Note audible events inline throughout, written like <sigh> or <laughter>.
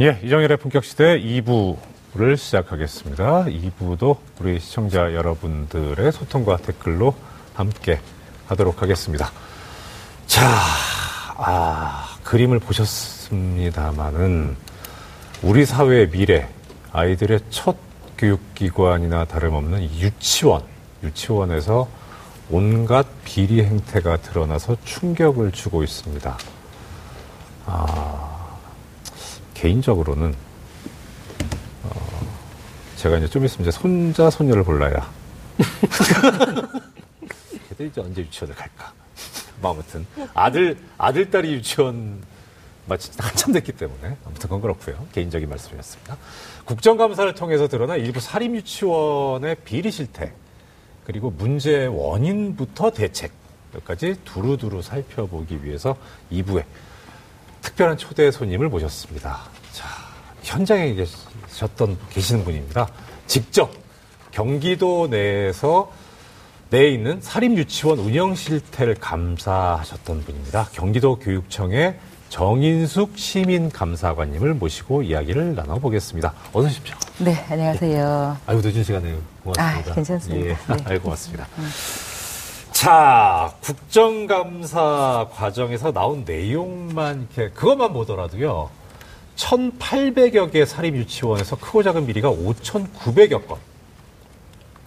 예, 이정열의 본격시대 2부를 시작하겠습니다. 2부도 우리 시청자 여러분들의 소통과 댓글로 함께 하도록 하겠습니다. 자, 아, 그림을 보셨습니다만은 우리 사회의 미래, 아이들의 첫 교육기관이나 다름없는 유치원, 유치원에서 온갖 비리 행태가 드러나서 충격을 주고 있습니다. 아, 개인적으로는 어, 제가 이제 좀 있으면 이제 손자 손녀를 볼라야. <laughs> 걔들 이제 언제 유치원을 갈까? 뭐 아무튼 아들 아들 딸이 유치원 마치 한참 됐기 때문에 아무튼 그건 그렇고요. 개인적인 말씀이었습니다. 국정감사를 통해서 드러난 일부 사립 유치원의 비리 실태 그리고 문제 원인부터 대책 여기까지 두루두루 살펴보기 위해서 2부에 특별한 초대 손님을 모셨습니다. 자, 현장에 계셨던, 계시는 분입니다. 직접 경기도 내에서 내에 있는 사립유치원 운영 실태를 감사하셨던 분입니다. 경기도 교육청의 정인숙 시민감사관님을 모시고 이야기를 나눠보겠습니다. 어서 오십시오. 네, 안녕하세요. 아유, 늦은 시간에 고맙습니다. 아, 괜찮습니다. 예, 네. <laughs> 아유, 고맙습니다. 자, 국정감사 과정에서 나온 내용만 이렇게 그것만 보더라도요. 1,800여 개 사립 유치원에서 크고 작은 비리가 5,900여 건.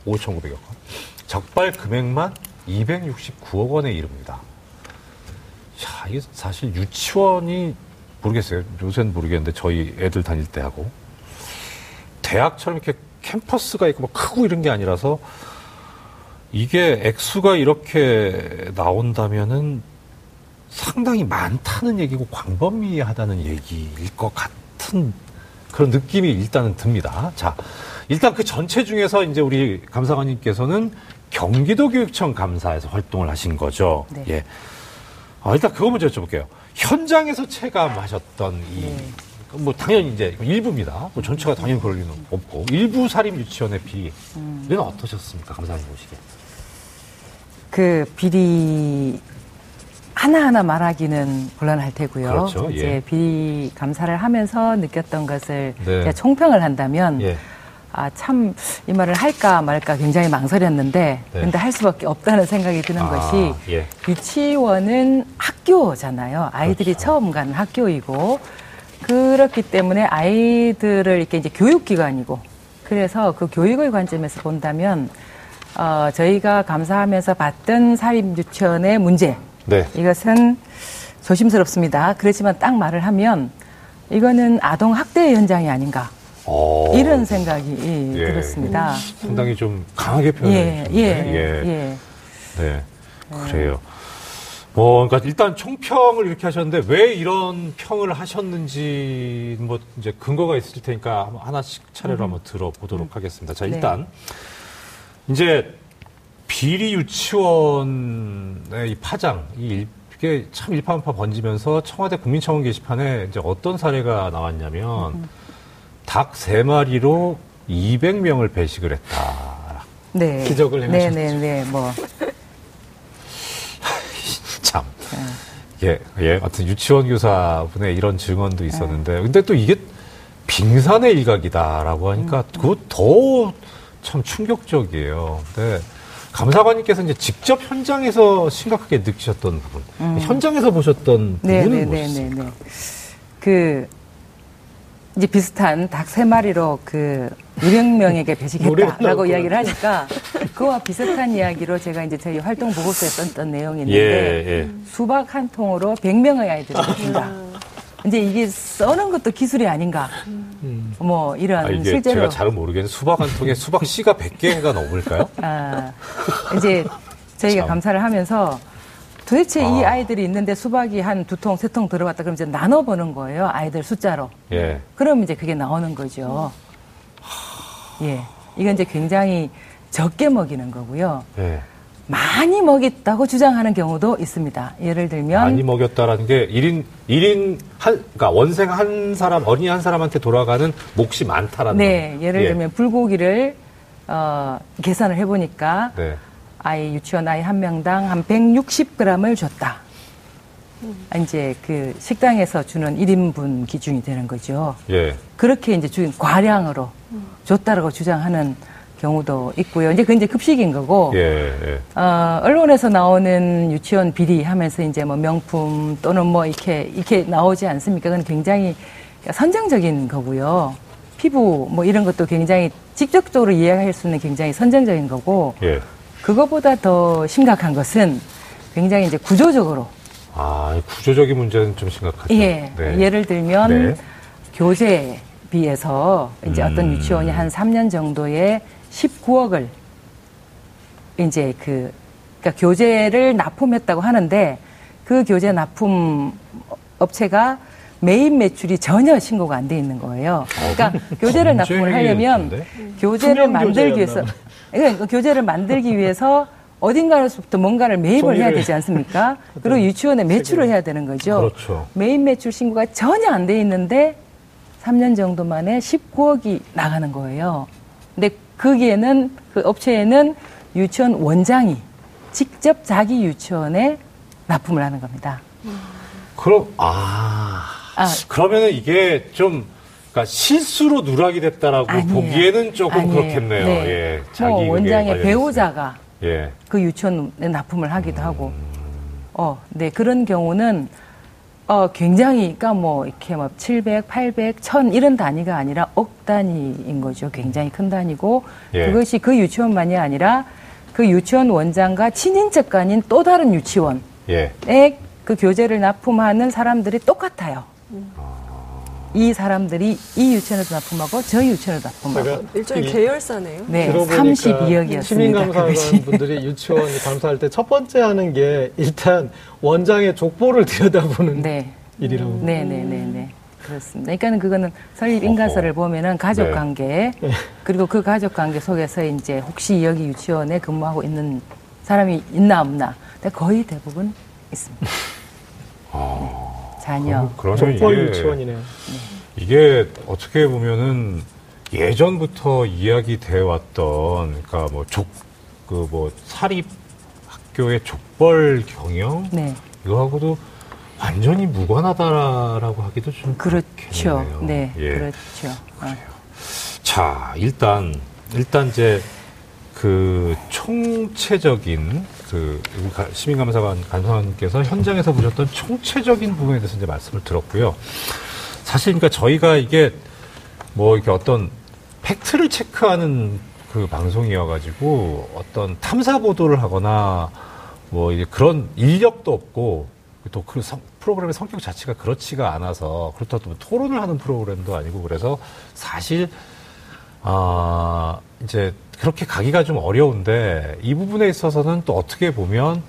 5,900여 건. 적발 금액만 269억 원에 이릅니다. 야, 이게 사실 유치원이 모르겠어요. 요새는 모르겠는데 저희 애들 다닐 때 하고 대학처럼 이렇게 캠퍼스가 있고 뭐 크고 이런 게 아니라서 이게 액수가 이렇게 나온다면은 상당히 많다는 얘기고 광범위하다는 얘기일 것 같은 그런 느낌이 일단은 듭니다. 자, 일단 그 전체 중에서 이제 우리 감사관님께서는 경기도 교육청 감사에서 활동을 하신 거죠. 네. 예. 아, 일단 그거 먼저 여쭤볼게요. 현장에서 체감하셨던 이, 네. 뭐 당연히 이제 일부입니다. 뭐 전체가 당연히 그럴 리는 없고 일부 사립 유치원의 비리는 어떠셨습니까? 감사님 보시기에. 그 비리 하나하나 말하기는 곤란할 테고요. 그렇죠, 이제 예. 비리 감사를 하면서 느꼈던 것을 네. 제가 총평을 한다면 예. 아, 참, 이 말을 할까 말까 굉장히 망설였는데, 네. 근데 할 수밖에 없다는 생각이 드는 아, 것이, 예. 유치원은 학교잖아요. 아이들이 그렇죠. 처음 가는 학교이고, 그렇기 때문에 아이들을 이렇게 이제 교육기관이고, 그래서 그 교육의 관점에서 본다면, 어, 저희가 감사하면서 봤던 사립 유치원의 문제, 네. 이것은 조심스럽습니다. 그렇지만 딱 말을 하면, 이거는 아동 학대 현장이 아닌가. 어, 이런 생각이 예, 예. 들었습니다. 상당히 좀 강하게 표현해 예, 주셨는데. 예, 예. 네. 그래요. 뭐, 그러니까 일단 총평을 이렇게 하셨는데 왜 이런 평을 하셨는지 뭐 이제 근거가 있을 테니까 하나씩 차례로 한번 들어보도록 하겠습니다. 자, 네. 일단 이제 비리 유치원의 이 파장, 이 일- 이게 참 일파만파 번지면서 청와대 국민청원 게시판에 이제 어떤 사례가 나왔냐면 닭세 마리로 200명을 배식을 했다. 네. 기적을 행하셨죠. 네, 네, 네. 뭐 참. 예, 예. 하여튼 유치원 교사분의 이런 증언도 있었는데, 근데 또 이게 빙산의 일각이다라고 하니까 그거 더 참 충격적이에요. 근데 감사관님께서 이제 직접 현장에서 심각하게 느끼셨던 부분, 현장에서 보셨던 네, 부분은 네, 네, 네, 무엇이었습니까? 네. 그 이제 비슷한 닭 세 마리로 그 200명에게 노래 배식했다라고 이야기를 하니까 그와 비슷한 이야기로 제가 이제 저희 활동 보고서에 썼던 내용이 예, 있는데 예. 수박 한 통으로 100명의 아이들을 배신다. 이제 이게 써는 것도 기술이 아닌가. 뭐 이런 아, 이게 실제로 제가 잘은 모르겠는데 수박 한 통에 수박 씨가 100개가 넘을까요? 아, 이제 저희가 참. 감사를 하면서 도대체 이 아. 아이들이 있는데 수박이 한 두 통, 세 통 들어갔다 그럼 이제 나눠 보는 거예요. 아이들 숫자로. 예. 그럼 이제 그게 나오는 거죠. 예. 이건 이제 굉장히 적게 먹이는 거고요. 예. 많이 먹였다고 주장하는 경우도 있습니다. 예를 들면 많이 먹였다라는 게 1인, 1인 한, 그러니까 원생 한 사람, 어린이 한 사람한테 돌아가는 몫이 많다라는 네, 거예요. 예를 예. 들면 불고기를 어, 계산을 해 보니까 네. 아이 유치원 아이 한 명당 한 160g을 줬다. 이제 그 식당에서 주는 1인분 기준이 되는 거죠. 예. 그렇게 이제 주 과량으로 줬다라고 주장하는 경우도 있고요. 이제 그건 이제 급식인 거고. 예. 예. 어, 언론에서 나오는 유치원 비리 하면서 이제 뭐 명품 또는 뭐 이렇게, 이렇게 나오지 않습니까? 그건 굉장히 선정적인 거고요. 피부 뭐 이런 것도 굉장히 직접적으로 이해할 수 있는 굉장히 선정적인 거고. 예. 그거보다 더 심각한 것은 굉장히 이제 구조적으로. 아, 구조적인 문제는 좀 심각하죠. 예. 네. 예를 들면 네. 교재비에서 이제 음. 어떤 유치원이 한 3년 정도에 19억을 이제 그 그러니까 교재를 납품했다고 하는데 그 교재 납품 업체가 매입 매출이 전혀 신고가 안 돼 있는 거예요. 그러니까 교재를 납품을 하려면? 교재를 만들기 위해서 교재였나 그러니까 교재를 만들기 위해서 어딘가로부터 뭔가를 매입을 해야 되지 않습니까? <laughs> 그리고 유치원에 매출을 해야 되는 거죠. 그렇죠. 매입 매출 신고가 전혀 안 돼 있는데 3년 정도 만에 19억이 나가는 거예요. 근데 거기에는 그 업체에는 유치원 원장이 직접 자기 유치원에 납품을 하는 겁니다. 그럼 아, 아. 그러면은 이게 좀 그러니까 실수로 누락이 됐다라고 아니에요. 보기에는 조금 아니에요. 그렇겠네요. 네. 예. 뭐 자기 그게 원장의. 배우자가 예. 그 유치원에 납품을 하기도 하고, 음. 어, 네 그런 경우는 어 굉장히 그러니까 뭐 이렇게 막 700, 800, 1000 이런 단위가 아니라 억 단위인 거죠. 굉장히 큰 단위고 예. 그것이 그 유치원만이 아니라 그 유치원 원장과 친인척가 아닌 또 다른 유치원에 예. 그 교재를 납품하는 사람들이 똑같아요. 이 사람들이 이 유치원에서 납품하고 저 유치원에서 납품하고 일종의 이- 계열사네요. 네, 들어보니까 32억이었습니다. 시민감사관 그것이. 분들이 유치원 감사할 때 첫 번째 하는 게 일단 원장의 족보를 <laughs> 들여다보는 네. 일이라고. 네, 네, 네, 네. 그렇습니다. 그러니까는 그거는 설립 인가서를 보면은 가족 네. 관계 그리고 그 가족 관계 속에서 이제 혹시 여기 유치원에 근무하고 있는 사람이 있나 없나. 근데 거의 대부분 있습니다. 네. 자녀. 그러면 족보 이게 유치원이네요. 이게 어떻게 보면은 예전부터 이야기 돼 왔던 그러니까 뭐족그뭐 사립 학교의 족벌 경영 네. 이거하고도 완전히 무관하다라고 하기도 좀 그렇죠. 그렇겠네요. 네. 예. 그렇죠. 어. 자, 일단 일단 이제 그 총체적인 그 시민감사관 간사관께서 현장에서 보셨던 총체적인 부분에 대해서 이제 말씀을 들었고요. 사실 그러니까 저희가 이게 뭐 이렇게 어떤 팩트를 체크하는 그 방송이어가지고 어떤 탐사 보도를 하거나 뭐 그런 인력도 없고 또 그 프로그램의 성격 자체가 그렇지가 않아서 그렇다고 또 토론을 하는 프로그램도 아니고 그래서 사실 아 이제 그렇게 가기가 좀 어려운데 이 부분에 있어서는 또 어떻게 보면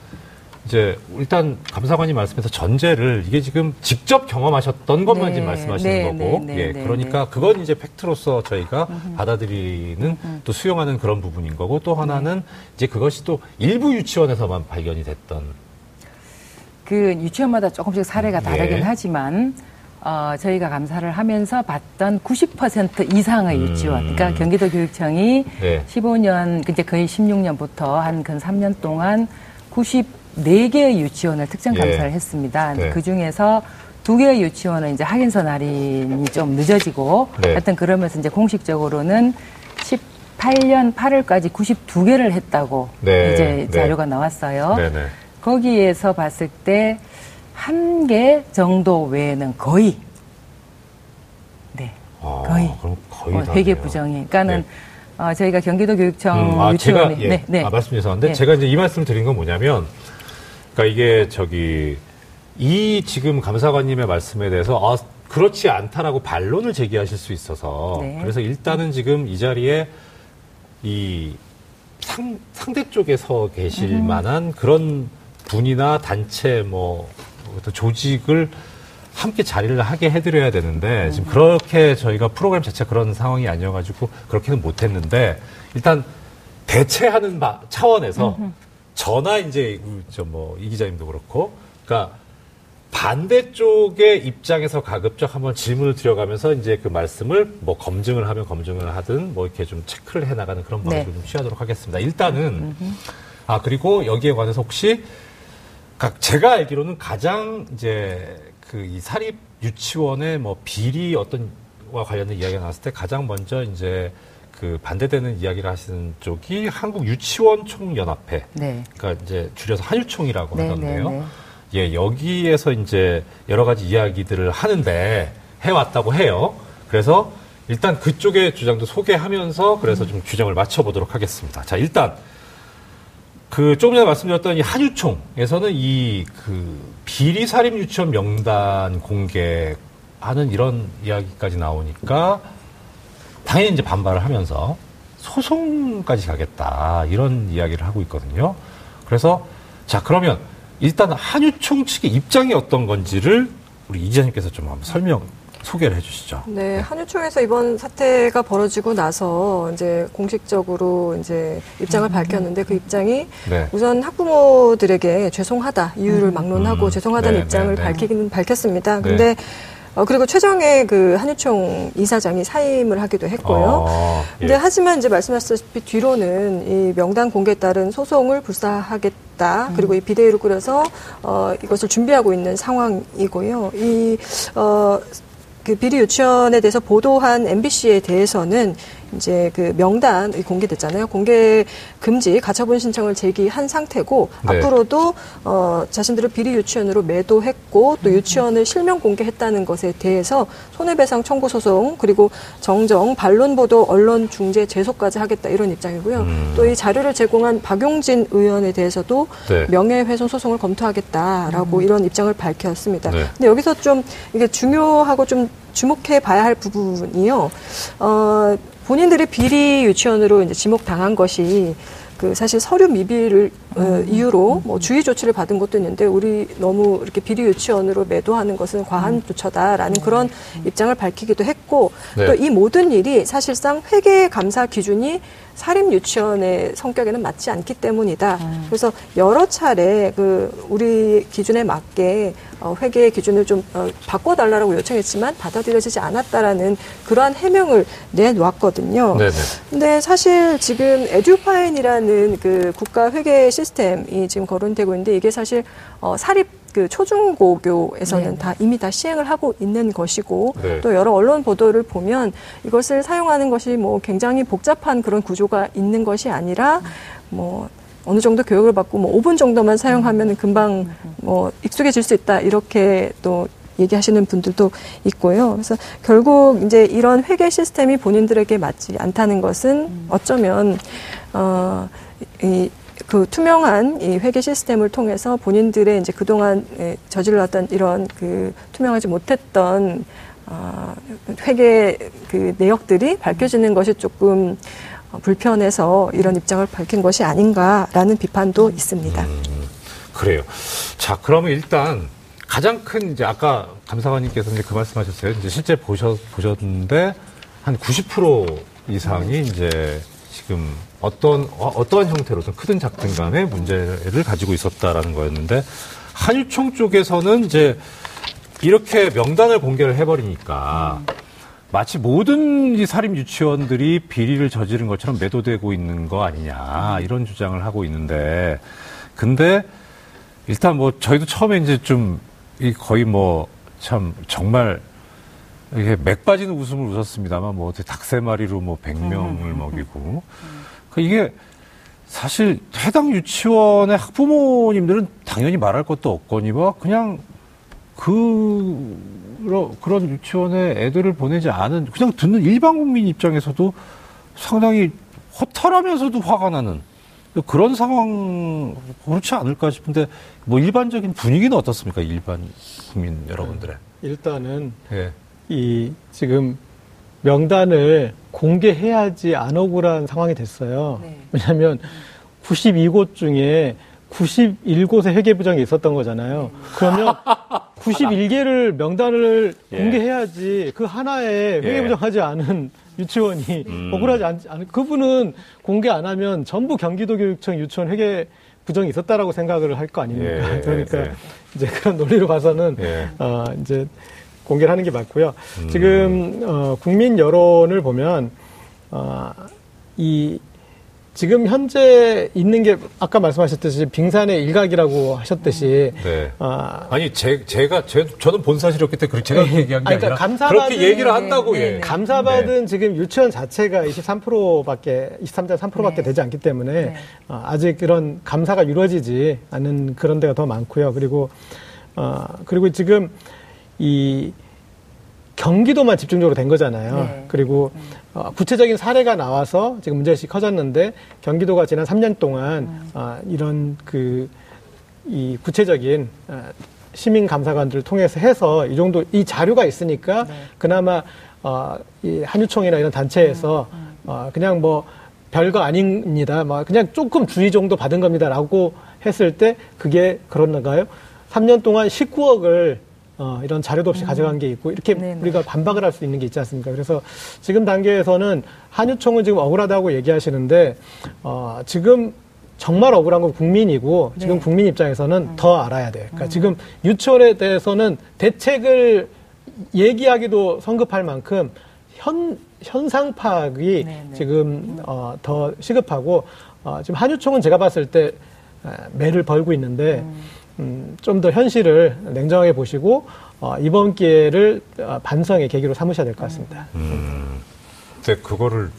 이제 일단 감사관이 말씀해서 전제를 이게 지금 직접 경험하셨던 것만 네, 지금 말씀하시는 네, 거고. 네, 네, 예 네, 그러니까 그건 이제 팩트로서 저희가 받아들이는 또 수용하는 그런 부분인 거고 또 하나는 이제 그것이 또 일부 유치원에서만 발견이 됐던 그 유치원마다 조금씩 사례가 다르긴 예. 하지만 어, 저희가 감사를 하면서 봤던 90% 이상의 음. 유치원, 그러니까 경기도 교육청이 네. 15년, 이제 거의 16년부터 한 근 3년 동안 94개의 유치원을 특정 예. 감사를 했습니다. 네. 그 중에서 두 개의 유치원은 이제 확인서 날인이 좀 늦어지고, 네. 하여튼 그러면서 이제 공식적으로는 18년 8월까지 92개를 했다고 네. 이제 네. 자료가 나왔어요. 네네 거기에서 봤을 때 한 개 정도 외에는 거의 네 아, 거의 그럼 거의 어, 다 회계. 부정이 그러니까는 네. 어, 저희가 경기도 교육청 음, 아, 유치원이 제가, 예. 네, 네. 아, 말씀 죄송한데, 네. 제가 이제 이 말씀을 드린 건 뭐냐면, 그러니까 이게 저기, 이 지금 감사관님의 말씀에 대해서, 아, 그렇지 않다라고 반론을 제기하실 수 있어서, 네. 그래서 일단은 지금 이 자리에 이 상, 상대 쪽에 서 계실 음. 만한 그런 분이나 단체 뭐, 어떤 조직을 함께 자리를 하게 해드려야 되는데 지금 그렇게 저희가 프로그램 자체가 그런 상황이 아니어가지고 그렇게는 못했는데 일단 대체하는 바- 차원에서 저나 이제 저뭐 이 기자님도 그렇고 그러니까 반대쪽의 입장에서 가급적 한번 질문을 드려가면서 이제 그 말씀을 뭐 검증을 하면 검증을 하든 뭐 이렇게 좀 체크를 해 나가는 그런 네. 방식을 좀 취하도록 하겠습니다. 일단은 아 그리고 여기에 관해서 혹시 그러니까 제가 알기로는 가장 이제 그 이 사립 유치원의 뭐 비리 어떤 와 관련된 이야기가 나왔을 때 가장 먼저 이제 그 반대되는 이야기를 하시는 쪽이 한국 유치원 총연합회. 네. 그러니까 이제 줄여서 한유총이라고 네, 하던데요. 네, 네. 예, 여기에서 이제 여러 가지 이야기들을 하는데 해왔다고 해요. 그래서 일단 그쪽의 주장도 소개하면서 그래서 좀 규정을 맞춰보도록 하겠습니다. 자, 일단 그 조금 전에 말씀드렸던 이 한유총에서는 이 그 비리 사립 유치원 명단 공개하는 이런 이야기까지 나오니까 당연히 이제 반발을 하면서 소송까지 가겠다 이런 이야기를 하고 있거든요. 그래서 자 그러면 일단 한유총 측의 입장이 어떤 건지를 우리 이 기자님께서 좀 한번 설명 소개를 해주시죠. 네, 한유총에서 이번 사태가 벌어지고 나서 이제 공식적으로 이제 입장을 밝혔는데 그 입장이 네. 우선 학부모들에게 죄송하다 이유를 막론하고 음. 죄송하다는 네, 입장을 네, 네. 밝히기는 밝혔습니다. 네. 근데 어, 그리고 최정의 그 한유총 이사장이 사임을 하기도 했고요. 어, 근데 예. 하지만 이제 말씀하셨다시피 뒤로는 이 명단 공개에 따른 소송을 불사하겠다. 그리고 이 비대위를 꾸려서 어 이것을 준비하고 있는 상황이고요. 이 어. 그 비리 유치원에 대해서 보도한 MBC에 대해서는 이제 그 명단이 공개됐잖아요. 공개 금지 가처분 신청을 제기한 상태고 네. 앞으로도 어 자신들을 비리 유치원으로 매도했고 또 유치원을 실명 공개했다는 것에 대해서 손해배상 청구 소송 그리고 정정 반론 보도 언론 중재 제소까지 하겠다 이런 입장이고요. 음. 또이 자료를 제공한 박용진 의원에 대해서도 네. 명예훼손 소송을 검토하겠다라고 이런 입장을 밝혔습니다. 네. 근데 여기서 좀 이게 중요하고 좀 주목해 봐야 할 부분이요. 어, 본인들이 비리 유치원으로 이제 지목당한 것이 그 사실 서류 미비를 어, 이유로 뭐 주의 조치를 받은 것도 있는데 우리 너무 이렇게 비리 유치원으로 매도하는 것은 과한 조처다라는 그런 입장을 밝히기도 했고 네. 또이 모든 일이 사실상 회계 감사 기준이 사립 유치원의 성격에는 맞지 않기 때문이다. 그래서 여러 차례 그 우리 기준에 맞게 어, 회계 기준을 좀 어, 바꿔달라고 요청했지만 받아들여지지 않았다라는 그러한 해명을 내놓았거든요. 네네. 근데 사실 지금 에듀파인이라는 그 국가 회계 시스템이 지금 거론되고 있는데 이게 사실 어, 사립 그 초중고교에서는 네. 다 이미 다 시행을 하고 있는 것이고 네. 또 여러 언론 보도를 보면 이것을 사용하는 것이 뭐 굉장히 복잡한 그런 구조가 있는 것이 아니라 뭐 어느 정도 교육을 받고 뭐 5분 정도만 사용하면 금방 뭐 익숙해질 수 있다 이렇게 또 얘기하시는 분들도 있고요. 그래서 결국 이제 이런 회계 시스템이 본인들에게 맞지 않다는 것은 어쩌면 어 이 그 투명한 이 회계 시스템을 통해서 본인들의 이제 그동안 에, 저질렀던 이런 그 투명하지 못했던 어, 회계 그 내역들이 밝혀지는 것이 조금 어, 불편해서 이런 입장을 밝힌 것이 아닌가라는 비판도 있습니다. 그래요. 자, 그러면 일단 가장 큰 이제 아까 감사관님께서 이제 그 말씀하셨어요. 이제 실제 보셨 보셨는데 한 90% 이상이 이제 지금 어떤 어, 떠한 형태로든 크든 작든 간에 문제를 가지고 있었다라는 거였는데 한유총 쪽에서는 이제 이렇게 명단을 공개를 해버리니까 마치 모든 이 사립 유치원들이 비리를 저지른 것처럼 매도되고 있는 거 아니냐 이런 주장을 하고 있는데 근데 일단 뭐 저희도 처음에 이제 좀 이 거의 뭐 참 정말 이게 맥 빠지는 웃음을 웃었습니다만 뭐 어떻게 닭세 마리로 뭐 100명을 먹이고. 그 이게 사실 해당 유치원의 학부모님들은 당연히 말할 것도 없거니와 그냥 그 그런- 그런 유치원에 애들을 보내지 않은 그냥 듣는 일반 국민 입장에서도 상당히 허탈하면서도 화가 나는 그런 상황 그렇지 않을까 싶은데 뭐 일반적인 분위기는 어떻습니까 일반 국민 여러분들의 일단은 예. 이 지금 명단을 공개해야지 안 억울한 상황이 됐어요. 네. 왜냐하면 92곳 중에 91곳의 회계부장이 있었던 거잖아요. 그러면 91개를 명단을 예. 공개해야지 그 하나에 예. 회계부장하지 않은 유치원이 음. <laughs> 억울하지 않, 않 그분은 공개 안 하면 전부 경기도 교육청 유치원 회계 부정이 있었다라고 생각을 할 거 아닙니까? 예, 그러니까 예. 이제 그런 논리로 봐서는 예. 어, 이제 공개를 하는 게 맞고요. 음. 지금 어, 국민 여론을 보면 어, 이 지금 현재 있는 게 아까 말씀하셨듯이 빙산의 일각이라고 하셨듯이 네. 아, 아니 제, 제가 제, 저는 본 사실이었기 때문에 제가 그렇게 얘기한 게 아니, 그러니까 아니라 감사받은- 그렇게 얘기를 한다고 네, 예. 네. 감사받은 지금 유치원 자체가 23%밖에 23.3%밖에 네. 되지 않기 때문에 네. 어, 아직 그런 감사가 이루어지지 않은 그런 데가 더 많고요. 그리고 어, 그리고 지금 이 경기도만 집중적으로 된 거잖아요. 네. 그리고 어, 구체적인 사례가 나와서 지금 문제의식이 커졌는데 경기도가 지난 3년 동안 음. 어, 이런 그 이 구체적인 어, 시민 감사관들을 통해서 해서 이 정도 이 자료가 있으니까 네. 그나마 어, 이 한유총이나 이런 단체에서 음, 어, 그냥 뭐 별거 아닙니다. 뭐 그냥 조금 주의 정도 받은 겁니다라고 했을 때 그게 그런가요? 3년 동안 19억을 어, 이런 자료도 없이 가져간 게 있고 이렇게 음. 네네. 우리가 반박을 할 수 있는 게 있지 않습니까? 그래서 지금 단계에서는 한유총은 지금 억울하다고 얘기하시는데 어, 지금 정말 억울한 건 국민이고 지금 네. 국민 입장에서는 음. 더 알아야 돼요. 그러니까 지금 유치원에 대해서는 대책을 얘기하기도 성급할 만큼 현 현상 파악이 네네. 지금 어, 더 시급하고 어, 지금 한유총은 제가 봤을 때 에, 매를 벌고 있는데 음, 좀 더 현실을 냉정하게 보시고 어, 이번 기회를 어, 반성의 계기로 삼으셔야 될 것 같습니다. 근데 그거를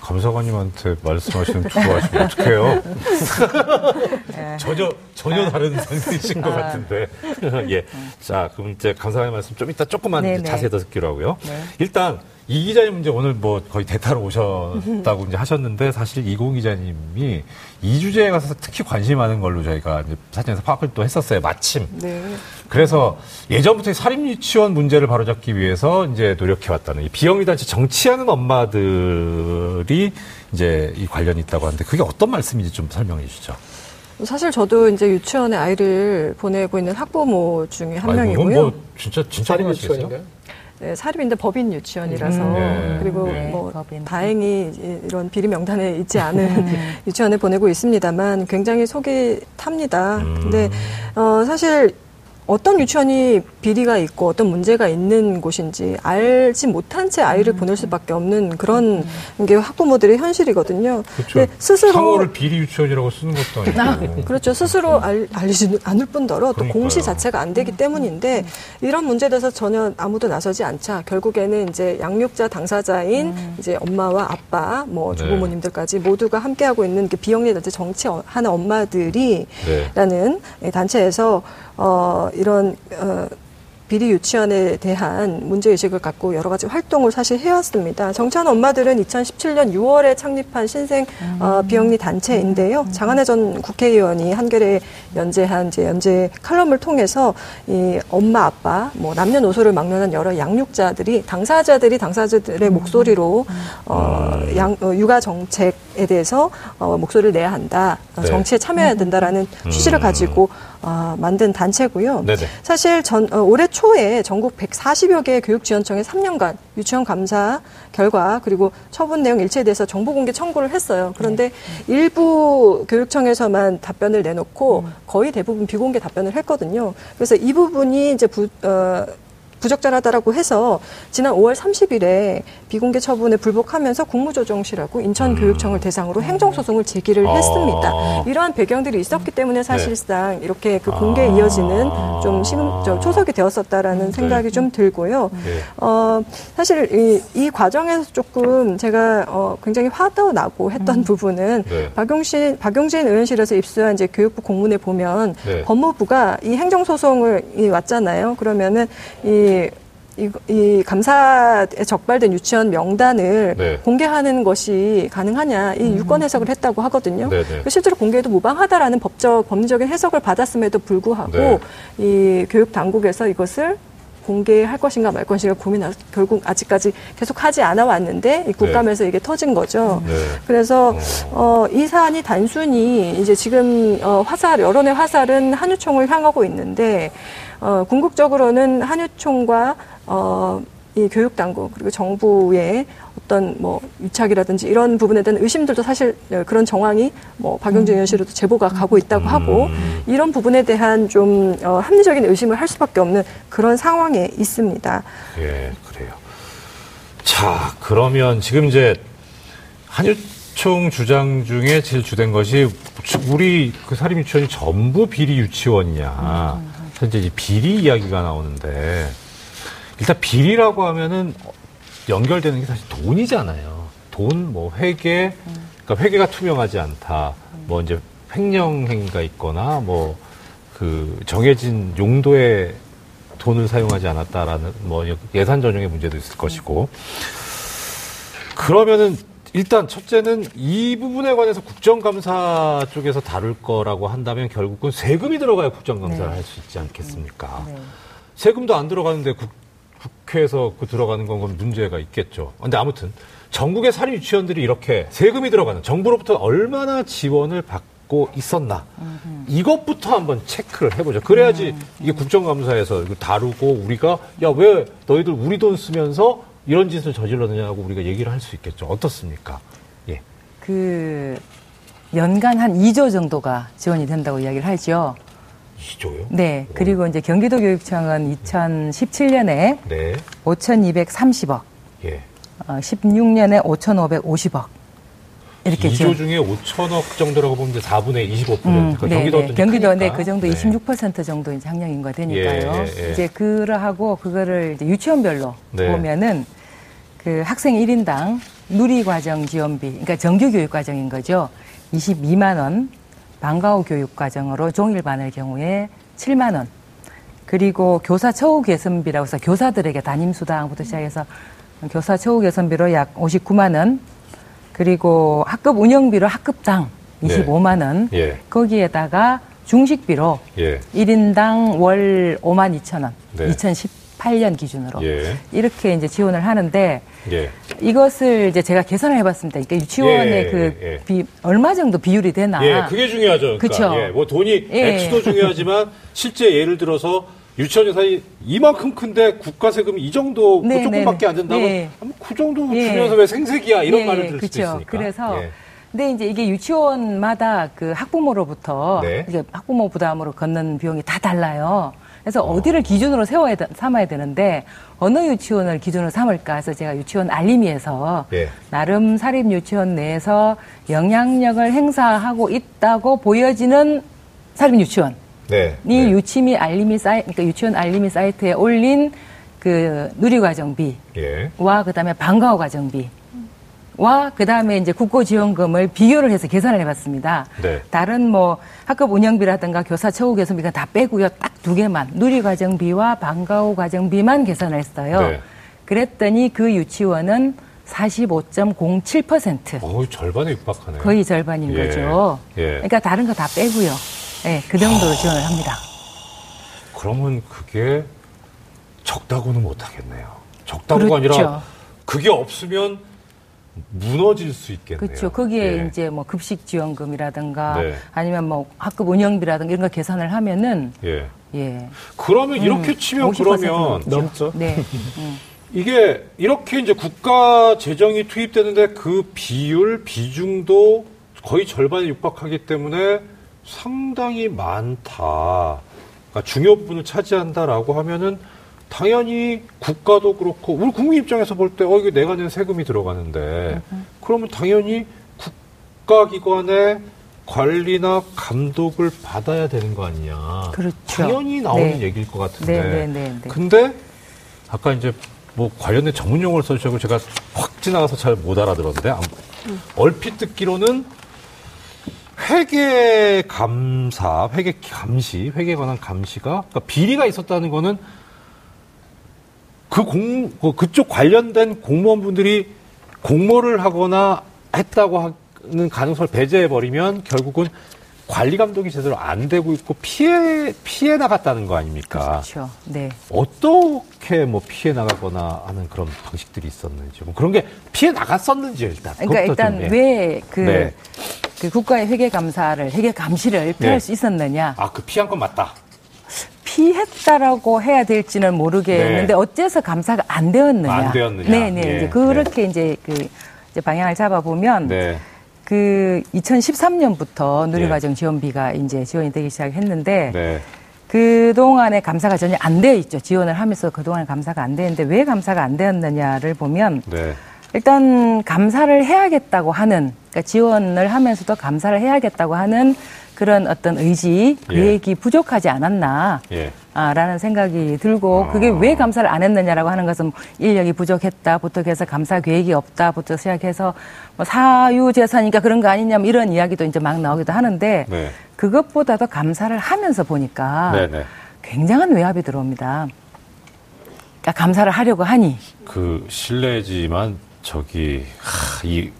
감사관님한테 말씀하시는 좋아하시면 어떡해요? <laughs> 전혀 전혀 다른 상태이신 것 같은데. <laughs> 예. 자, 그럼 이제 감사관님 말씀 좀 이따 조금만 이제 네네. 자세히 더 듣기로 하고요. 네. 일단 이 기자님 이제 오늘 뭐 거의 대타로 오셨다고 이제 하셨는데 사실 이공 기자님이 이 주제에 가서 특히 관심 많은 걸로 저희가 이제 사진에서 파악을 또 했었어요. 마침. 네. 그래서 예전부터 이 사립 유치원 문제를 바로잡기 위해서 이제 노력해 왔다는 이 비영리 단체 정치하는 엄마들이 이제 이 관련이 있다고 하는데 그게 어떤 말씀인지 좀 설명해 주시죠. 사실 저도 이제 유치원에 아이를 보내고 있는 학부모 중에 한 아이고, 명이고요. 뭐 진짜 진짜? 유치원인가요? 네, 사립인데 법인 유치원이라서 음, 네. 그리고 네, 뭐 법인. 다행히 이- 이런 비리 명단에 있지 <laughs> 않은 유치원에 보내고 있습니다만 굉장히 속이 탑니다. 음. 근데 어 사실 어떤 유치원이 비리가 있고 어떤 문제가 있는 곳인지 알지 못한 채 아이를 보낼 수밖에 없는 그런 게 학부모들의 현실이거든요. 그렇죠. 근데 스스로 상호를 비리 유치원이라고 쓰는 것도 아니고. 그렇죠. 스스로 알, 알리지 않을 뿐더러 또 그러니까요. 공시 자체가 안 되기 때문인데 이런 문제에 대해서 전혀 아무도 나서지 않자 결국에는 이제 양육자 당사자인 이제 엄마와 아빠 뭐 네. 조부모님들까지 모두가 함께하고 있는 그 비영리 단체 정치하는 엄마들이 네. 라는 단체에서 어, 이런 어, 비리 유치원에 대한 문제의식을 갖고 여러 가지 활동을 사실 해왔습니다. 정치하는 엄마들은 2017년 6월에 창립한 신생 어, 비영리 단체인데요. 장한혜 전 국회의원이 한겨레 연재한 이제 연재 칼럼을 통해서 이 엄마 아빠 뭐 남녀노소를 막론한 여러 양육자들이 당사자들이 당사자들의 목소리로 어, 양, 어, 육아 정책에 대해서 어, 목소리를 내야 한다. 어, 네. 정치에 참여해야 된다라는 취지를 가지고 어, 만든 단체고요. 네네. 사실 전 어, 올해 초에 전국 140여 개의 교육지원청에 3년간 유치원 감사 결과 그리고 처분 내용 일체에 대해서 정보 공개 청구를 했어요. 그런데 일부 교육청에서만 답변을 내놓고 거의 대부분 비공개 답변을 했거든요. 그래서 이 부분이 이제 부, 어, 부적절하다라고 해서 지난 5월 30일에 비공개 처분에 불복하면서 국무조정실하고 인천교육청을 대상으로 행정소송을 제기를 아. 했습니다. 이러한 배경들이 있었기 때문에 사실상 이렇게 그 공개에 아. 이어지는 좀 시금, 저, 초석이 되었었다라는 생각이 좀 들고요. 네. 어, 사실 이, 이 과정에서 조금 제가 어, 굉장히 화도 나고 했던 부분은 네. 박용신, 박용진 의원실에서 입수한 이제 교육부 공문에 보면 네. 법무부가 이 행정소송을 이 왔잖아요. 그러면은 이 이, 이 감사에 적발된 유치원 명단을 네. 공개하는 것이 가능하냐 이 유권 해석을 했다고 하거든요. 네, 네. 실제로 공개해도 무방하다라는 법적 법리적인 해석을 받았음에도 불구하고 네. 이 교육 당국에서 이것을 공개할 것인가 말 것인가 고민을 결국 아직까지 계속 하지 않아 왔는데 이 국감에서 이게 터진 거죠. 네. 그래서 어, 이 사안이 단순히 이제 지금 어, 화살 여론의 화살은 한유총을 향하고 있는데 어, 궁극적으로는 한유총과 어, 이 교육 당국 그리고 정부의 어떤 뭐 유착이라든지 이런 부분에 대한 의심들도 사실 어, 그런 정황이 뭐 박용진 의원실로도 제보가 가고 있다고 하고 이런 부분에 대한 좀 어, 합리적인 의심을 할 수밖에 없는 그런 상황에 있습니다. 예, 그래요. 자, 그러면 지금 이제 유치총 주장 중에 제일 주된 것이 우리 그 사립 유치원이 전부 비리 유치원이냐. 현재 이제 비리 이야기가 나오는데 일단 비리라고 하면은 연결되는 게 사실 돈이잖아요. 돈, 뭐 회계, 그러니까 회계가 투명하지 않다. 뭐 이제 횡령 행위가 있거나 뭐 그 정해진 용도의 돈을 사용하지 않았다라는 뭐 예산 전용의 문제도 있을 것이고 그러면은 일단 첫째는 이 부분에 관해서 국정감사 쪽에서 다룰 거라고 한다면 결국은 세금이 들어가야 국정감사를 네. 할수 있지 않겠습니까? 네. 세금도 안 들어가는데 국, 국회에서 그 들어가는 건 문제가 있겠죠. 근데 아무튼 전국의 사립 유치원들이 이렇게 세금이 들어가는 정부로부터 얼마나 지원을 받고 있었나 이것부터 한번 체크를 해보죠. 그래야지 이게 국정감사에서 다루고 우리가 야 왜 너희들 우리 돈 쓰면서 이런 짓을 저질렀느냐고 우리가 얘기를 할 수 있겠죠. 어떻습니까? 예. 그 연간 한 2조 정도가 지원이 된다고 이야기를 하죠. 2조요? 네. 그리고 이제 경기도 교육청은 2017년에 네. 5,230억, 예. 어, 16년에 5,550억 이렇게 2조 지원. 중에 5천억 정도라고 보면 이제 4분의 25%. 음, 그러니까 네, 경기도 네. 경기도 네, 그 정도 네. 26% 정도 이제 학령 인가 되니까요. 예, 예, 예. 이제 그러하고 그거를 이제 유치원별로 네. 보면은 그 학생 1인당 누리과정 지원비, 그러니까 정규 교육 과정인 거죠. 22만 원, 방과후 교육 과정으로 종일반의 경우에 7만 원. 그리고 교사 처우 개선비라고 해서 교사들에게 담임 수당부터 시작해서 교사 처우 개선비로 약 59만 원. 그리고 학급 운영비로 학급당 네. 25만 원. 예. 거기에다가 중식비로 예. 1인당 월 5만 2천 원. 네. 2018년 기준으로. 예. 이렇게 이제 지원을 하는데 예. 이것을 이제 제가 계산을 해봤습니다. 그러니까 유치원의 예, 그 예, 예. 비, 얼마 정도 비율이 되나. 예, 그게 중요하죠. 그쵸. 예, 뭐 돈이 예. 액수도 중요하지만 실제 예를 들어서 유치원 예산이 이만큼 큰데 국가 세금이 이 정도 그 네, 조금밖에 네, 안 된다면 네. 그 정도 예. 주면서 왜 생색이야 이런 예, 말을 들을 그쵸. 수도 있으니까. 그래서 예. 근데 이제 이게 유치원마다 그 학부모로부터 네. 이제 학부모 부담으로 걷는 비용이 다 달라요. 그래서 어. 디를 기준으로 세워야 되- 삼아야 되는데 어느 유치원을 기준으로 삼을까 해서 제가 유치원 알림이에서 예. 나름 사립 유치원 내에서 영향력을 행사하고 있다고 보여지는 사립 유치원 네. 이 네. 유치미 알림이 사이 그러니까 유치원 알림이 사이트에 올린 그 누리과정비 예. 와 그다음에 방과후 과정비 와 그다음에 이제 국고지원금을 비교를 해서 계산을 해봤습니다. 네. 다른 뭐 학급 운영비라든가 교사 처우 개선비가 다 빼고요. 딱 두 개만 누리과정비와 방과후 과정비만 계산을 했어요. 네. 그랬더니 그 유치원은 45.07% 어우, 절반에 육박하네. 거의 절반인 예. 거죠. 예. 그러니까 다른 거 다 빼고요. 네, 그 정도로 지원을 합니다. 그러면 그게 적다고는 못하겠네요. 적다고가 그렇죠. 아니라 그게 없으면 무너질 수 있겠네요. 그렇죠. 거기에 예. 이제 뭐 급식 지원금이라든가 네. 아니면 뭐 학급 운영비라든가 이런 거 계산을 하면은 예. 예. 그러면 이렇게 치면 50% 그러면 넘죠. 네. <laughs> 음. 이게 이렇게 이제 국가 재정이 투입되는데 그 비율 비중도 거의 절반에 육박하기 때문에 상당히 많다. 그러니까 중요 부분을 차지한다라고 하면은 당연히 국가도 그렇고 우리 국민 입장에서 볼 때 어 이게 내가 낸 세금이 들어가는데 그러면 당연히 국가기관의 관리나 감독을 받아야 되는 거 아니냐. 그렇죠. 당연히 나오는 네. 얘기일 것 같은데. 네, 네, 네, 네. 근데 아까 이제 뭐 관련된 전문 용어를 써주셔고 제가 확 지나가서 잘 못 알아들었는데 아무- 얼핏 듣기로는 회계 감사, 회계 감시, 회계에 관한 감시가 그러니까 비리가 있었다는 거는 그 공, 그 그쪽 관련된 공무원분들이 공모를 하거나 했다고 하는 가능성을 배제해 버리면 결국은 관리 감독이 제대로 안 되고 있고 피해 피해 나갔다는 거 아닙니까? 그렇죠. 네. 어떻게 뭐 피해 나가거나 하는 그런 방식들이 있었는지 뭐 그런 게 피해 나갔었는지 일단 그러니까 일단 좀, 예. 왜그 네. 그 국가의 회계 감사를 회계 감시를 피할 네. 수 있었느냐 아 그 피한 건 맞다. 피했다라고 해야 될지는 모르겠는데 네. 어째서 감사가 안 되었느냐 안 되었느냐. 네네 예. 이제 그렇게 이제 그 이제 방향을 잡아 보면 네. 그 2013년부터 누리과정 지원비가 이제 지원이 되기 시작했는데 네. 그 동안에 감사가 전혀 안 되어 있죠 지원을 하면서 그 동안 감사가 안 되는데 왜 감사가 안 되었느냐를 보면 네. 일단 감사를 해야겠다고 하는 그러니까 지원을 하면서도 감사를 해야겠다고 하는 그런 어떤 의지, 예. 계획이 부족하지 않았나. 예. 아, 라는 생각이 들고 그게 왜 감사를 안 했느냐라고 하는 것은 뭐 인력이 부족했다 부터 해서 감사 계획이 없다부터 시작해서 뭐 사유재산이니까 그런 거 아니냐 뭐 이런 이야기도 이제 막 나오기도 하는데 네. 그것보다도 감사를 하면서 보니까 네 네. 굉장한 외압이 들어옵니다. 그러니까 감사를 하려고 하니 그 실례지만 저기 하, 이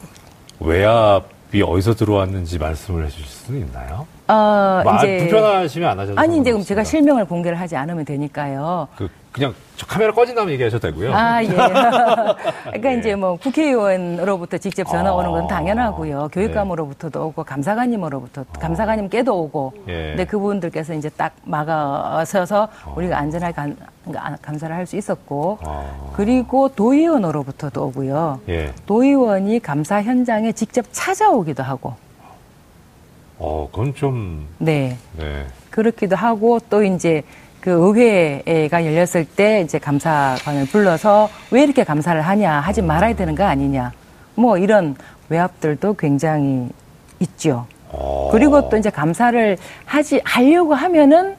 외압 이 어디서 들어왔는지 말씀을 해주실 수는 있나요? 어, 뭐, 아, 이제 불편하시면 안 하셔도 아니 이제 그럼 제가. 실명을 공개를 하지 않으면 되니까요. 그 그냥 저 카메라 꺼진 다음에 얘기하셔도 되고요. 아, 예. <laughs> 그러니까 예. 이제 뭐 국회의원으로부터 직접 전화 오는 건 아, 당연하고요. 교육감으로부터도 오고 감사관님으로부터 감사관님께도 오고. 예. 근데 그분들께서 이제 딱 막아서서 우리가 안전하게 감, 감사를 할 수 있었고. 아. 그리고 도의원으로부터도 오고요. 예. 도의원이 감사 현장에 직접 찾아오기도 하고. 어, 그건 좀 네. 네. 그렇기도 하고 또 이제 그 의회가 열렸을 때 이제 감사관을 불러서 왜 이렇게 감사를 하냐 하지 말아야 되는 거 아니냐 뭐 이런 외압들도 굉장히 있죠. 어. 그리고 또 이제 감사를 하지 하려고 하면은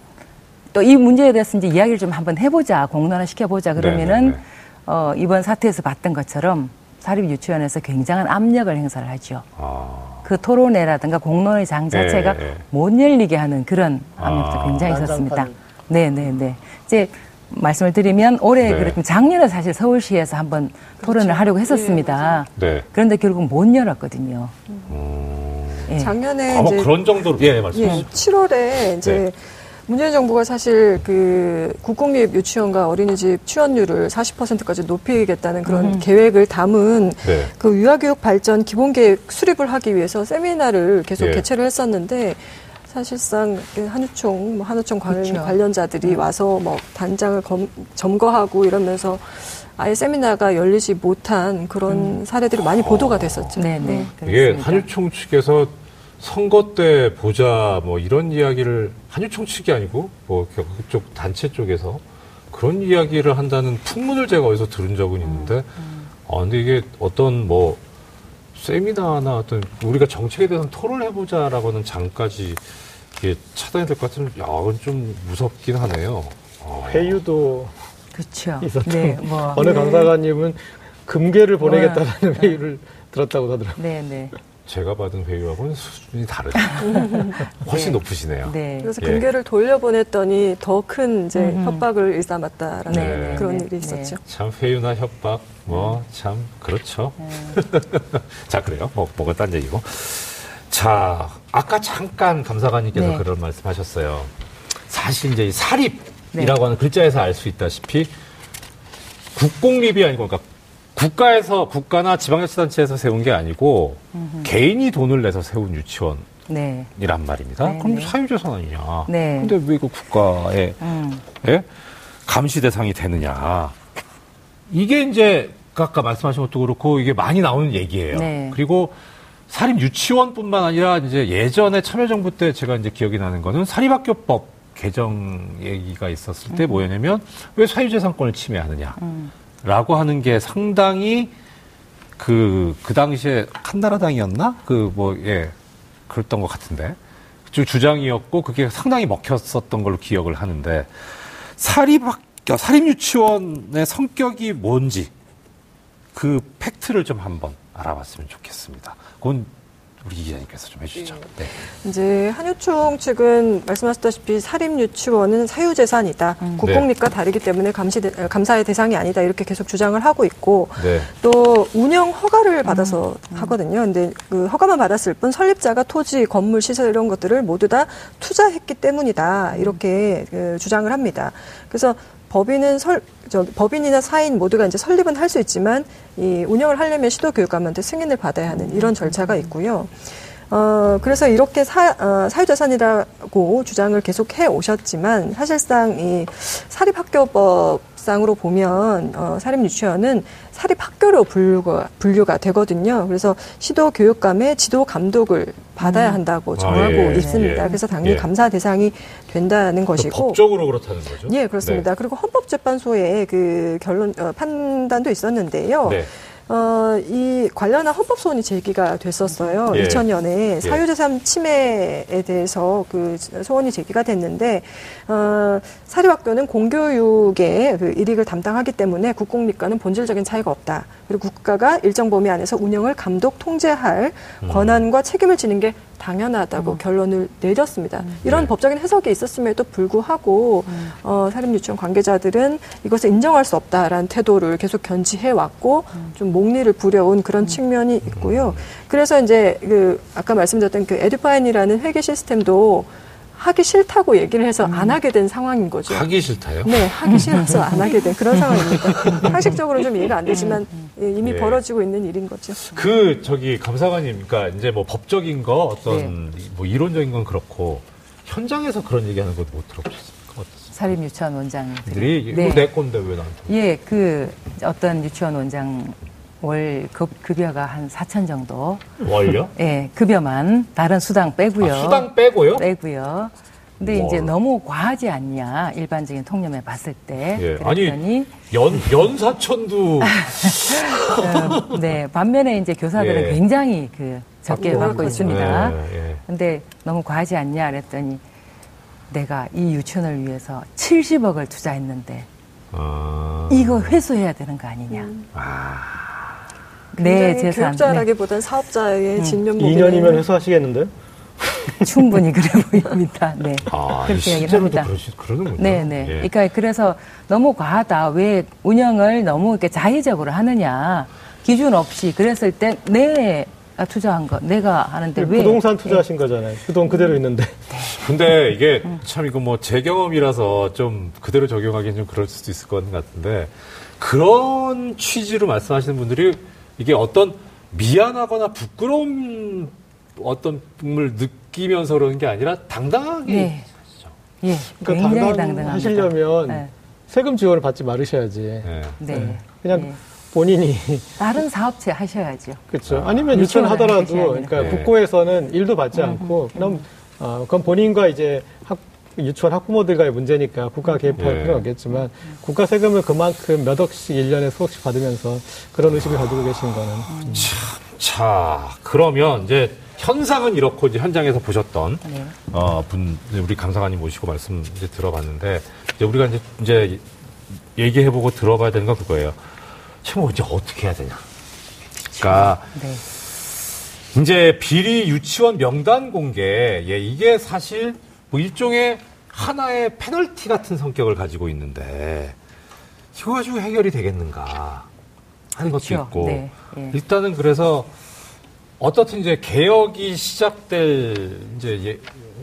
또 이 문제에 대해서 이제 이야기를 좀 한번 해보자 공론화 시켜보자 그러면은 네네네. 어, 이번 사태에서 봤던 것처럼 사립유치원에서 굉장한 압력을 행사를 하죠. 아. 그 토론회라든가 공론의 장 자체가 예, 예. 못 열리게 하는 그런 압력도 아. 굉장히. 있었습니다. 네, 네, 네. 이제 말씀을 드리면 올해 네. 그랬던 작년에 사실 서울시에서 한번 토론을 하려고 했었습니다. 네. 그런데 결국 못 열었거든요. 예. 작년에 아마 이제 그런 정도로 예, 예, 말씀하시죠. 7월에 이제 네. 문재인 정부가 사실 그 국공립 유치원과 어린이집 취원율을 40%까지 높이겠다는 그런 음. 계획을 담은 네. 그 유아교육 발전 기본 계획 수립을 하기 위해서 세미나를 계속 예. 개최를 했었는데 사실상 그 한유총, 뭐 한우총 관, 그쵸. 관련자들이 와서 뭐 단장을 검- 점거하고 이러면서 아예 세미나가 열리지 못한 그런 사례들이 많이 보도가 됐었죠. 네, 네. 이게 그렇습니다. 한유총 측에서 선거 때 보자 뭐 이런 이야기를 한유총 측이 아니고 뭐 그쪽 단체 쪽에서 그런 이야기를 한다는 풍문을 제가 어디서 들은 적은 있는데 아 근데 이게 어떤 뭐 세미나나 어떤 우리가 정책에 대해서 토론을 해보자라고는 장까지 이게 차단이 될 것 같으면 야 그건 좀 무섭긴 하네요. 아. 회유도 그렇죠. 있었죠. 네, 뭐. <laughs> 어느 강사관님은 금괴를 보내겠다라는 회유를 들었다고 하더라고요. 네, 네. 제가 받은 회유하고는 수준이 다르죠. <laughs> 훨씬 네. 높으시네요. 네. 그래서 예. 금괴를 돌려보냈더니 더 큰 이제 음음. 협박을 일삼았다라는 네, 네, 그런 네, 일이 네. 있었죠. 참 회유나 협박 뭐 참 그렇죠. <laughs> 자 그래요. 뭐 뭐가 딴 얘기고. 자 아까 잠깐 감사관님께서 네. 그런 말씀하셨어요. 사실 이제 이 사립이라고 네. 하는 글자에서 알 수 있다시피 국공립이 아니고 그러니까 국가에서 국가나 지방자치단체에서 세운 게 아니고 개인이 돈을 내서 세운 유치원이란 네. 말입니다. 네, 그럼 네. 사유재산 아니냐? 네. 근데 왜 이거 국가에 음. 예? 감시 대상이 되느냐. 이게 이제 아까 말씀하신 것도 그렇고 이게 많이 나오는 얘기예요. 네. 그리고 사립 유치원뿐만 아니라 이제 예전에 참여정부 때 제가 이제 기억이 나는 거는 사립학교법 개정 얘기가 있었을 때 뭐였냐면 왜 사유재산권을 침해하느냐. 음. 라고 하는 게 상당히 그, 그 당시에 한나라당이었나? 그 뭐, 예, 그랬던 것 같은데. 그 주장이었고 그게 상당히 먹혔었던 걸로 기억을 하는데 사립학, 사립유치원의 성격이 뭔지 그 팩트를 좀 한번 알아봤으면 좋겠습니다. 그건 우리 이 기자님께서 좀 해주시죠. 네. 이제 한유총 측은 말씀하셨다시피 사립유치원은 사유재산이다. 음. 국공립과 다르기 때문에 감시 대- 감사의 대상이 아니다. 이렇게 계속 주장을 하고 있고 네. 또 운영 허가를 받아서 하거든요. 근데 그 허가만 받았을 뿐 설립자가 토지, 건물, 시설 이런 것들을 모두 다 투자했기 때문이다. 이렇게 그 주장을 합니다. 그래서 법인은 설, 저, 법인이나 사인 모두가 이제 설립은 할 수 있지만 이 운영을 하려면 시도교육감한테 승인을 받아야 하는 이런 절차가 있고요. 어, 그래서 이렇게 사, 어, 사유재산이라고 주장을 계속 해 오셨지만 사실상 이 사립학교법상으로 보면 어, 사립유치원은 사립학교로 분류가, 분류가 되거든요. 그래서 시도 교육감의 지도 감독을 받아야 한다고 정하고 예, 있습니다. 예. 그래서 당연히 예. 감사 대상이 된다는 그 것이고. 법적으로 그렇다는 거죠? 예, 그렇습니다. 그리고 헌법재판소의 그 결론 어, 판단도 있었는데요. 네. 어, 이 관련한 헌법 소원이 제기가 됐었어요. 예. 2000년에 예. 사유재산 침해에 대해서 그 소원이 제기가 됐는데 어, 사립학교는 공교육의 그 일익을 담당하기 때문에 국공립과는 본질적인 차이가 없다. 그리고 국가가 일정 범위 안에서 운영을 감독 통제할 음. 권한과 책임을 지는 게 당연하다고 결론을 내렸습니다. 이런 네. 법적인 해석이 있었음에도 불구하고 어, 사립유치원 관계자들은 이것을 인정할 수 없다라는 태도를 계속 견지해 왔고 좀 목리를 부려온 그런 측면이 있고요. 그래서 이제 그 아까 말씀드렸던 그 에듀파인이라는 회계 시스템도 하기 싫다고 얘기를 해서 안 하게 된 상황인 거죠. 하기 싫다요? 네, 하기 싫어서 안 하게 된 그런 상황입니다. 상식적으로 좀 이해가 안 되지만 예, 이미 예. 벌어지고 있는 일인 거죠. 그 저기 감사관님, 그러니까 이제 뭐 법적인 거 어떤 뭐 이론적인 건 그렇고 현장에서 그런 얘기하는 거못 들어보셨습니까? 어떻습니까? 사립 유치원 원장들이. 들이 네. 내 건데 왜 나한테? 예, 그 어떤 유치원 원장 월 급, 급여가 한 4천 정도. 월요? 예, 급여만 다른 수당 빼고요. 아, 수당 빼고요? 빼고요. 근데 월. 이제 너무 과하지 않냐 일반적인 통념에 봤을 때 예, 그랬더니 아니 연 연사천도 <laughs> 어, 네 반면에 이제 교사들은 예. 굉장히 그 적게 아, 받고. 있습니다. 예, 예. 근데 너무 과하지 않냐 그랬더니 내가 이 유치원을 위해서 70억을 투자했는데 아, 이거 회수해야 되는 거 아니냐. 내 굉장히 재산 네. 교육자라기보단 사업자의 진면목이 2년이면 회수하시겠는데? 네, 충분히 그래 보입니다. 네. 아, 그렇게 얘기를 합니다. 그러시, 그러는군요. 네, 네. 예. 그러니까 그래서 너무 과하다. 왜 운영을 너무 이렇게 자의적으로 하느냐. 기준 없이 그랬을 때 내가 투자한 거 내가 하는데 왜 부동산 투자하신 거잖아요. 그돈 그대로 있는데. <laughs> 근데 이게 참 이거 뭐 제 경험이라서 좀 그대로 적용하기는 좀 그럴 수도 있을 것 같은데 그런 취지로 말씀하시는 분들이 이게 어떤 미안하거나 부끄러움 어떤 을 느끼면서 그러는 게 아니라 당당하게 네. 예, 그러니까 당당 당당합니다. 하시려면 네. 세금 지원을 받지 말으셔야지. 예. 네. 그냥 네. 본인이 다른 사업체 하셔야죠. 그렇죠. 아, 아니면 유치원 하더라도. 그러니까 네. 국고에서는 일도 받지 않고 그럼 어, 그건 본인과 이제 학, 유치원 학부모들과의 문제니까 국가 개입할 네. 필요는 없겠지만 국가 세금을 그만큼 몇 억씩 일년에 수억씩 받으면서 그런 의식을 가지고 계신 거는 자, 그러면 이제 현상은 이렇고 이제 현장에서 보셨던 네. 어, 분 우리 감사관님 모시고 말씀 이제 들어봤는데 이제 우리가 이제 이제 얘기해보고 들어봐야 되는 건 그거예요. 지금 이제 어떻게 해야 되냐? 그러니까 네. 이제 비리 유치원 명단 공개, 예, 이게 사실 뭐 일종의 하나의 페널티 같은 성격을 가지고 있는데 이거 가지고 해결이 되겠는가 하는 것도 그렇죠. 있고 네, 예. 일단은 그래서 어떻든 이제 개혁이 시작될 이제 예-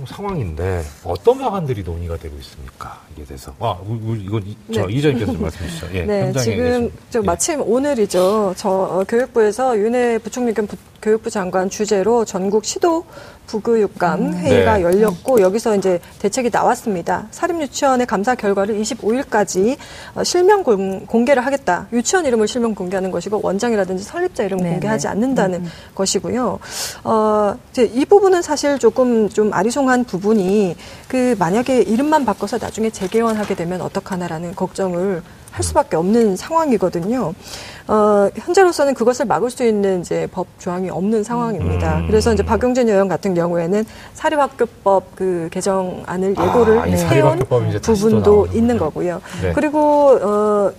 상황인데 어떤 방안들이 논의가 되고 있습니까? 이게 돼서 아 우- 이건 이, 저 네. 이전께서 좀 말씀해 주시죠. 예, 네, 지금 저 예. 마침 오늘이죠. 저 어, 교육부에서 윤해 부총리 겸 부- 교육부 장관 주재로 전국 시도 부교육감 회의가 네. 열렸고 여기서 이제 대책이 나왔습니다. 사립유치원의 감사 결과를 25일까지 어, 실명 공, 공개를 하겠다. 유치원 이름을 실명 공개하는 것이고 원장이라든지 설립자 이름 네, 공개하지 네. 않는다는 것이고요. 어, 이제 이 부분은 사실 조금 좀 아리송한 부분이 그 만약에 이름만 바꿔서 나중에 재개원하게 되면 어떡하나라는 걱정을 할 수밖에 없는 상황이거든요. 어, 현재로서는 그것을 막을 수 있는 이제 법 조항이 없는 상황입니다. 음. 그래서 이제 박용진 의원 같은 경우에는 사립학교법 그 개정안을 예고를 아, 이 해온 부분도. 있는 거고요. 네. 그리고 어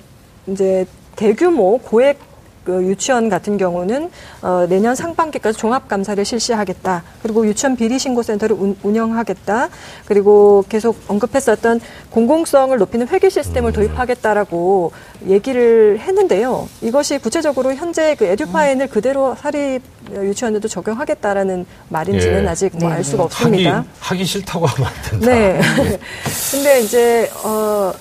이제 대규모 고액 그 유치원 같은 경우는 어, 내년 상반기까지 종합 감사를 실시하겠다. 그리고 유치원 비리 신고 센터를 운- 운영하겠다. 그리고 계속 언급했었던 공공성을 높이는 회계 시스템을 도입하겠다라고 얘기를 했는데요. 이것이 구체적으로 현재 그 에듀파인을 그대로 사립 유치원에도 적용하겠다라는 말인지는 예. 아직 뭐 네, 알 수가 네. 없습니다. 하기, 하기 싫다고 하면 안 된다. 네. 근데 이제, 어,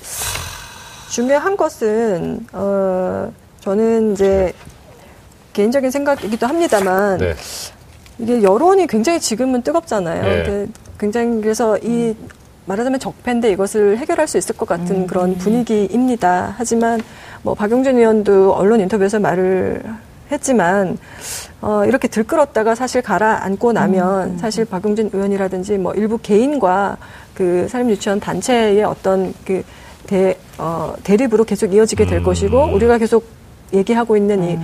중요한 것은, 어, 저는 이제 개인적인 생각이기도 합니다만, 네. 이게 여론이 굉장히 지금은 뜨겁잖아요. 네. 굉장히 그래서 이 말하자면 적폐인데 이것을 해결할 수 있을 것 같은 그런 분위기입니다. 하지만 뭐 박용진 의원도 언론 인터뷰에서 말을 했지만 어, 이렇게 들끓었다가 사실 가라앉고 나면 사실 박용진 의원이라든지 뭐 일부 개인과 그 사립유치원 단체의 어떤 그 대, 어, 대립으로 계속 이어지게 될 음. 것이고 우리가 계속 얘기하고 있는 이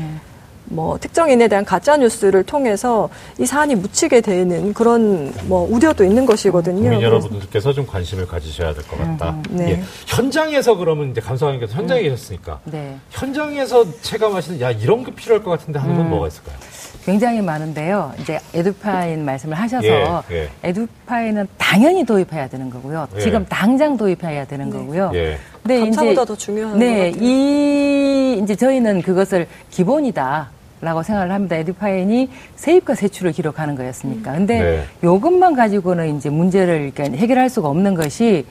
뭐 특정인에 대한 가짜 뉴스를 통해서 이 사안이 묻히게 되는 그런 뭐 우려도 있는 것이거든요. 국민 여러분들께서 좀 관심을 가지셔야 될 것 같다. 네. 예. 현장에서 그러면 이제 감사원님께서 현장에 계셨으니까 네. 현장에서 체감하시는 야 이런 게 필요할 것 같은데 하는 건 뭐가 있을까요? 굉장히 많은데요. 이제 에듀파인 말씀을 하셔서 예, 예. 에듀파인은 당연히 도입해야 되는 거고요. 예. 지금 당장 도입해야 되는 거고요. 예. 근데 감사보다 더 중요한 네, 것 같아요. 이 이제 저희는 그것을 기본이다 라고 생각을 합니다. 에듀파인이 세입과 세출을 기록하는 거였으니까. 근데 네. 요것만 가지고는 이제 문제를 이렇게 해결할 수가 없는 것이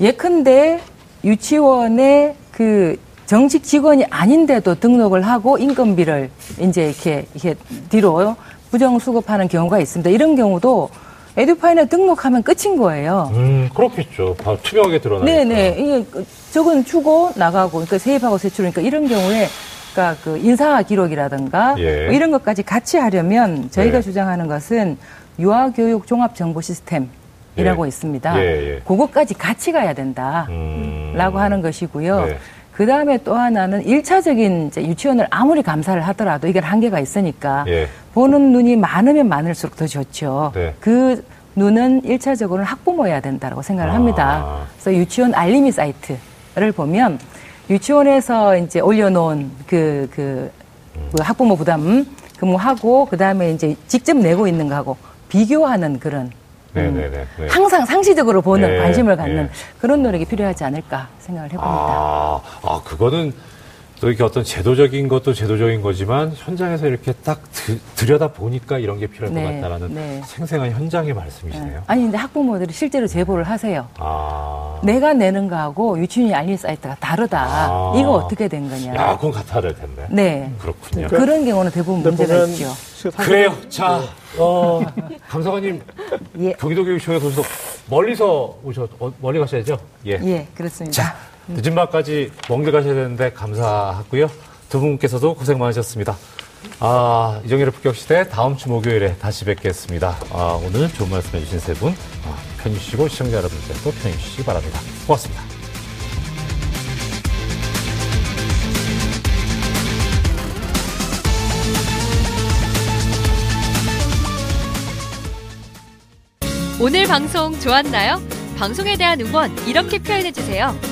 예컨대 유치원의 그 정식 직원이 아닌데도 등록을 하고 인건비를 이제 이렇게 이렇게 뒤로 부정 수급하는 경우가 있습니다. 이런 경우도 에듀파인에 등록하면 끝인 거예요. 음 그렇겠죠. 바로 투명하게 드러나니까. 네네. 이게 그 저건 주고 나가고, 그러니까 세입하고 세출이니까 이런 경우에 그러니까 그 인사 기록이라든가 예. 뭐 이런 것까지 같이 하려면 저희가 네. 주장하는 것은 유아교육 종합 정보 시스템 이라고 예. 있습니다. 예, 예. 그것까지 같이 가야 된다. 음. 라고 하는 것이고요. 네. 그 다음에 또 하나는 일차적인 유치원을 아무리 감사를 하더라도 이건 한계가 있으니까 예. 보는 눈이 많으면 많을수록 더 좋죠. 네. 그 눈은 일차적으로는 학부모여야 된다고 생각을 아. 합니다. 그래서 유치원 알림이 사이트를 보면 유치원에서 이제 올려놓은 그, 그, 그 학부모 부담 근무하고 그 다음에 이제 직접 내고 있는 거하고 비교하는 그런 네네네. 네. 항상 상시적으로 보는 네, 관심을 갖는 네. 그런 노력이 필요하지 않을까 생각을 해봅니다. 아, 아, 그거는 또 이렇게 어떤 제도적인 것도 제도적인 거지만 현장에서 이렇게 딱 드, 들여다 보니까 이런 게 필요할 네, 것 같다라는 네. 생생한 현장의 말씀이시네요. 아니 근데 학부모들이 실제로 제보를 하세요. 아. 내가 내는 거하고 유치원이 알린 사이트가 다르다. 아. 이거 어떻게 된 거냐. 야, 그건 같아야 될 텐데. 네. 그렇군요. 그런 경우는 대부분 문제가 보면 있죠. 그래요. 자, 어, <laughs> 감사관님 예. 경기도교육청에 오셔서 멀리서 오셔, 어, 멀리 가셔야죠? 예. 예, 그렇습니다. 자, 늦은 밤까지 먼 길 가셔야 되는데 감사하고요. 두 분께서도 고생 많으셨습니다. 아, 이정열의 북격시대 다음 주 목요일에 다시 뵙겠습니다. 아, 오늘 좋은 말씀 해주신 세 분, 아, 편히 쉬고 시청자 여러분께도 편히 쉬시기 바랍니다. 고맙습니다. 오늘 방송 좋았나요? 방송에 대한 응원 이렇게 표현해주세요.